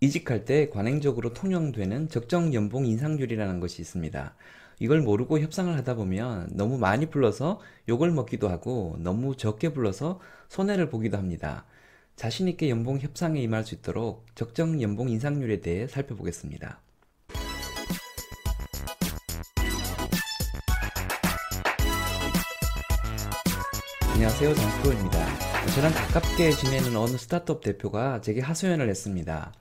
이직할 때 관행적으로 통용되는 적정 연봉 인상률이라는 것이 있습니다. 이걸 모르고 협상을 하다 보면 너무 많이 불러서 욕을 먹기도 하고 너무 적게 불러서 손해를 보기도 합니다. 자신있게 연봉 협상에 임할 수 있도록 적정 연봉 인상률에 대해 살펴보겠습니다. 안녕하세요. 장프로입니다. 저랑 가깝게 지내는 어느 스타트업 대표가 제게 하소연을 했습니다.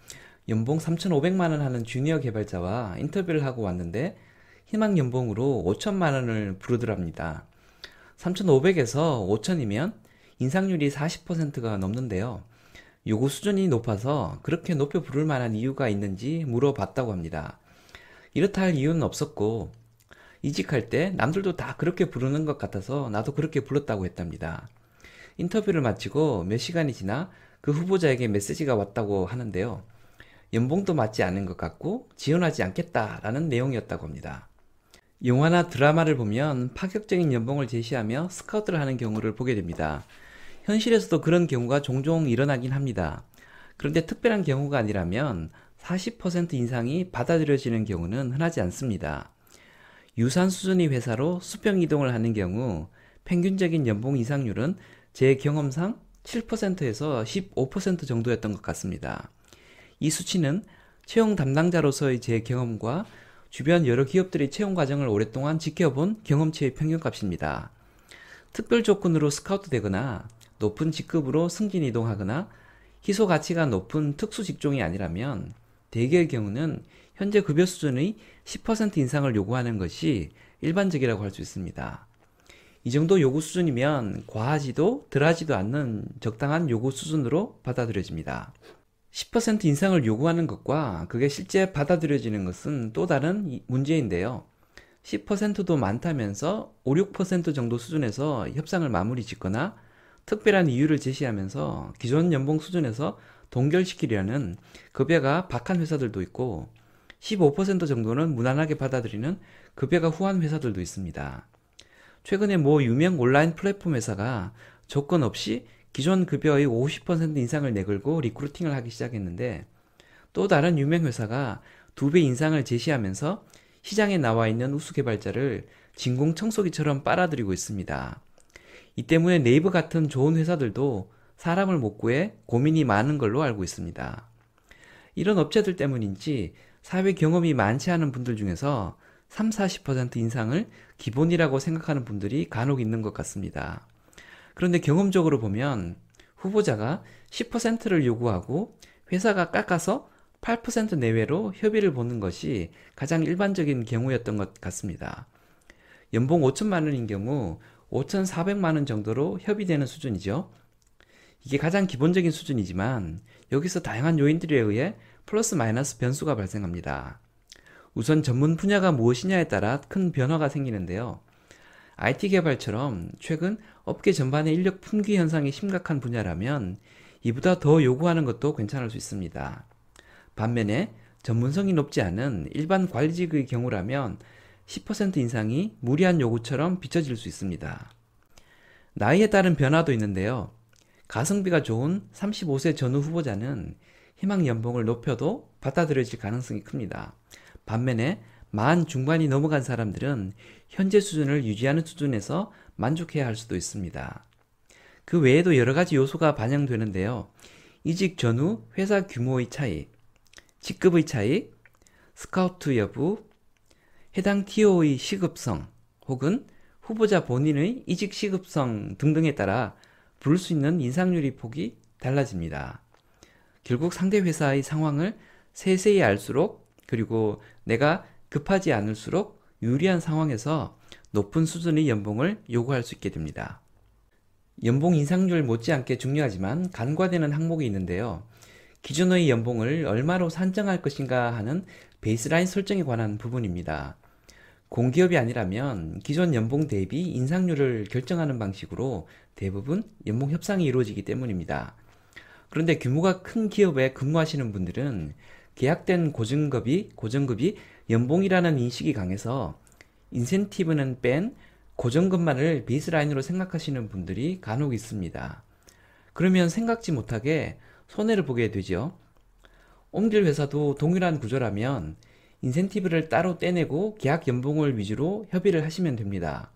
연봉 3,500만 원 하는 주니어 개발자와 인터뷰를 하고 왔는데 희망 연봉으로 5천만 원을 부르더랍니다. 3,500에서 5천이면 인상률이 40%가 넘는데요. 요구 수준이 높아서 그렇게 높여 부를 만한 이유가 있는지 물어봤다고 합니다. 이렇다 할 이유는 없었고 이직할 때 남들도 다 그렇게 부르는 것 같아서 나도 그렇게 불렀다고 했답니다. 인터뷰를 마치고 몇 시간이 지나 그 후보자에게 메시지가 왔다고 하는데요. 연봉도 맞지 않은 것 같고 지원하지 않겠다라는 내용이었다고 합니다. 영화나 드라마를 보면 파격적인 연봉을 제시하며 스카우트를 하는 경우를 보게 됩니다. 현실에서도 그런 경우가 종종 일어나긴 합니다. 그런데 특별한 경우가 아니라면 40% 인상이 받아들여지는 경우는 흔하지 않습니다. 유산 수준의 회사로 수평 이동을 하는 경우 평균적인 연봉 이상률은 제 경험상 7%에서 15% 정도였던 것 같습니다. 이 수치는 채용 담당자로서의 제 경험과 주변 여러 기업들의 채용 과정을 오랫동안 지켜본 경험치의 평균값입니다. 특별 조건으로 스카우트 되거나 높은 직급으로 승진 이동하거나 희소 가치가 높은 특수 직종이 아니라면 대개의 경우는 현재 급여 수준의 10% 인상을 요구하는 것이 일반적이라고 할 수 있습니다. 이 정도 요구 수준이면 과하지도 덜하지도 않는 적당한 요구 수준으로 받아들여집니다. 10% 인상을 요구하는 것과 그게 실제 받아들여지는 것은 또 다른 문제인데요. 10%도 많다면서 5, 6% 정도 수준에서 협상을 마무리 짓거나 특별한 이유를 제시하면서 기존 연봉 수준에서 동결시키려는 급여가 박한 회사들도 있고 15% 정도는 무난하게 받아들이는 급여가 후한 회사들도 있습니다. 최근에 모 유명 온라인 플랫폼 회사가 조건 없이 기존 급여의 50% 인상을 내걸고 recruiting을 하기 시작했는데 또 다른 유명 회사가 두 배 인상을 제시하면서 시장에 나와 있는 우수 개발자를 진공 청소기처럼 빨아들이고 있습니다. 이 때문에 네이버 같은 좋은 회사들도 사람을 못 구해 고민이 많은 걸로 알고 있습니다. 이런 업체들 때문인지 사회 경험이 많지 않은 분들 중에서 3, 40% 인상을 기본이라고 생각하는 분들이 간혹 있는 것 같습니다. 그런데 경험적으로 보면 후보자가 10%를 요구하고 회사가 깎아서 8% 내외로 협의를 보는 것이 가장 일반적인 경우였던 것 같습니다. 연봉 5천만 원인 경우 5,400만 원 정도로 협의되는 수준이죠. 이게 가장 기본적인 수준이지만 여기서 다양한 요인들에 의해 플러스 마이너스 변수가 발생합니다. 우선 전문 분야가 무엇이냐에 따라 큰 변화가 생기는데요. IT 개발처럼 최근 업계 전반의 인력 품귀 현상이 심각한 분야라면 이보다 더 요구하는 것도 괜찮을 수 있습니다. 반면에 전문성이 높지 않은 일반 관리직의 경우라면 10% 인상이 무리한 요구처럼 비춰질 수 있습니다. 나이에 따른 변화도 있는데요. 가성비가 좋은 35세 전후 후보자는 희망 연봉을 높여도 받아들여질 가능성이 큽니다. 반면에 만 중반이 넘어간 사람들은 현재 수준을 유지하는 수준에서 만족해야 할 수도 있습니다. 그 외에도 여러 가지 요소가 반영되는데요. 이직 전후 회사 규모의 차이, 직급의 차이, 스카우트 여부, 해당 TO의 시급성, 혹은 후보자 본인의 이직 시급성 등등에 따라 부를 수 있는 인상률이 폭이 달라집니다. 결국 상대 회사의 상황을 세세히 알수록 그리고 내가 급하지 않을수록 유리한 상황에서 높은 수준의 연봉을 요구할 수 있게 됩니다. 연봉 인상률 못지않게 중요하지만 간과되는 항목이 있는데요. 기존의 연봉을 얼마로 산정할 것인가 하는 베이스라인 설정에 관한 부분입니다. 공기업이 아니라면 기존 연봉 대비 인상률을 결정하는 방식으로 대부분 연봉 협상이 이루어지기 때문입니다. 그런데 규모가 큰 기업에 근무하시는 분들은 계약된 고정급이, 고정급이 연봉이라는 인식이 강해서 인센티브는 뺀 고정급만을 베이스라인으로 생각하시는 분들이 간혹 있습니다. 그러면 생각지 못하게 손해를 보게 되죠. 옮길 회사도 동일한 구조라면 인센티브를 따로 떼내고 계약 연봉을 위주로 협의를 하시면 됩니다.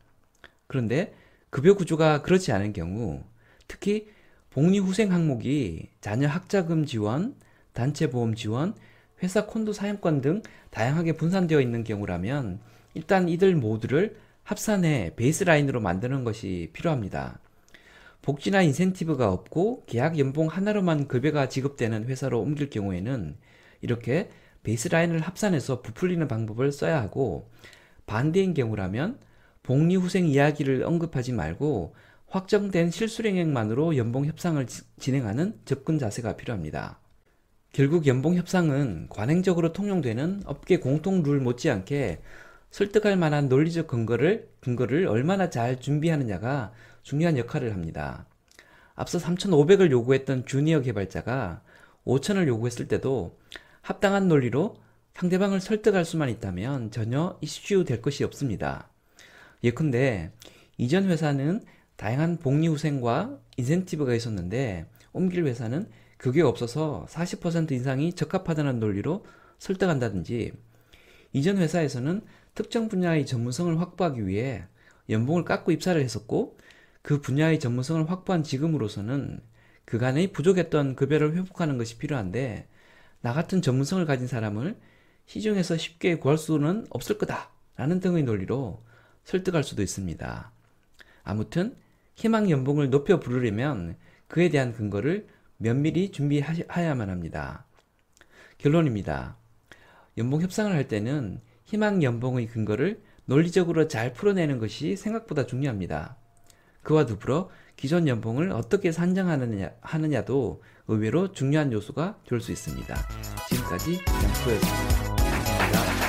그런데 급여 구조가 그렇지 않은 경우 특히 복리후생 항목이 자녀 학자금 지원, 단체 보험 지원, 회사 콘도 사용권 등 다양하게 분산되어 있는 경우라면 일단 이들 모두를 합산해 베이스라인으로 만드는 것이 필요합니다. 복지나 인센티브가 없고 계약 연봉 하나로만 급여가 지급되는 회사로 옮길 경우에는 이렇게 베이스라인을 합산해서 부풀리는 방법을 써야 하고 반대인 경우라면 복리 후생 이야기를 언급하지 말고 확정된 실수령액만으로 연봉 협상을 진행하는 접근 자세가 필요합니다. 결국 연봉 협상은 관행적으로 통용되는 업계 공통 룰 못지않게 설득할 만한 논리적 근거를 근거를 얼마나 잘 준비하느냐가 중요한 역할을 합니다. 앞서 3,500을 요구했던 주니어 개발자가 5,000을 요구했을 때도 합당한 논리로 상대방을 설득할 수만 있다면 전혀 이슈 될 것이 없습니다. 예컨대 이전 회사는 다양한 복리 후생과 인센티브가 있었는데 옮길 회사는 그게 없어서 40% 인상이 적합하다는 논리로 설득한다든지 이전 회사에서는 특정 분야의 전문성을 확보하기 위해 연봉을 깎고 입사를 했었고 그 분야의 전문성을 확보한 지금으로서는 그간의 부족했던 급여를 회복하는 것이 필요한데 나 같은 전문성을 가진 사람을 시중에서 쉽게 구할 수는 없을 거다 라는 등의 논리로 설득할 수도 있습니다. 아무튼 희망 연봉을 높여 부르려면 그에 대한 근거를 면밀히 준비하야만 합니다. 결론입니다. 연봉 협상을 할 때는 희망 연봉의 근거를 논리적으로 잘 풀어내는 것이 생각보다 중요합니다. 그와 더불어 기존 연봉을 어떻게 산정하느냐 하느냐도 의외로 중요한 요소가 될 수 있습니다. 지금까지 양프였습니다. 감사합니다.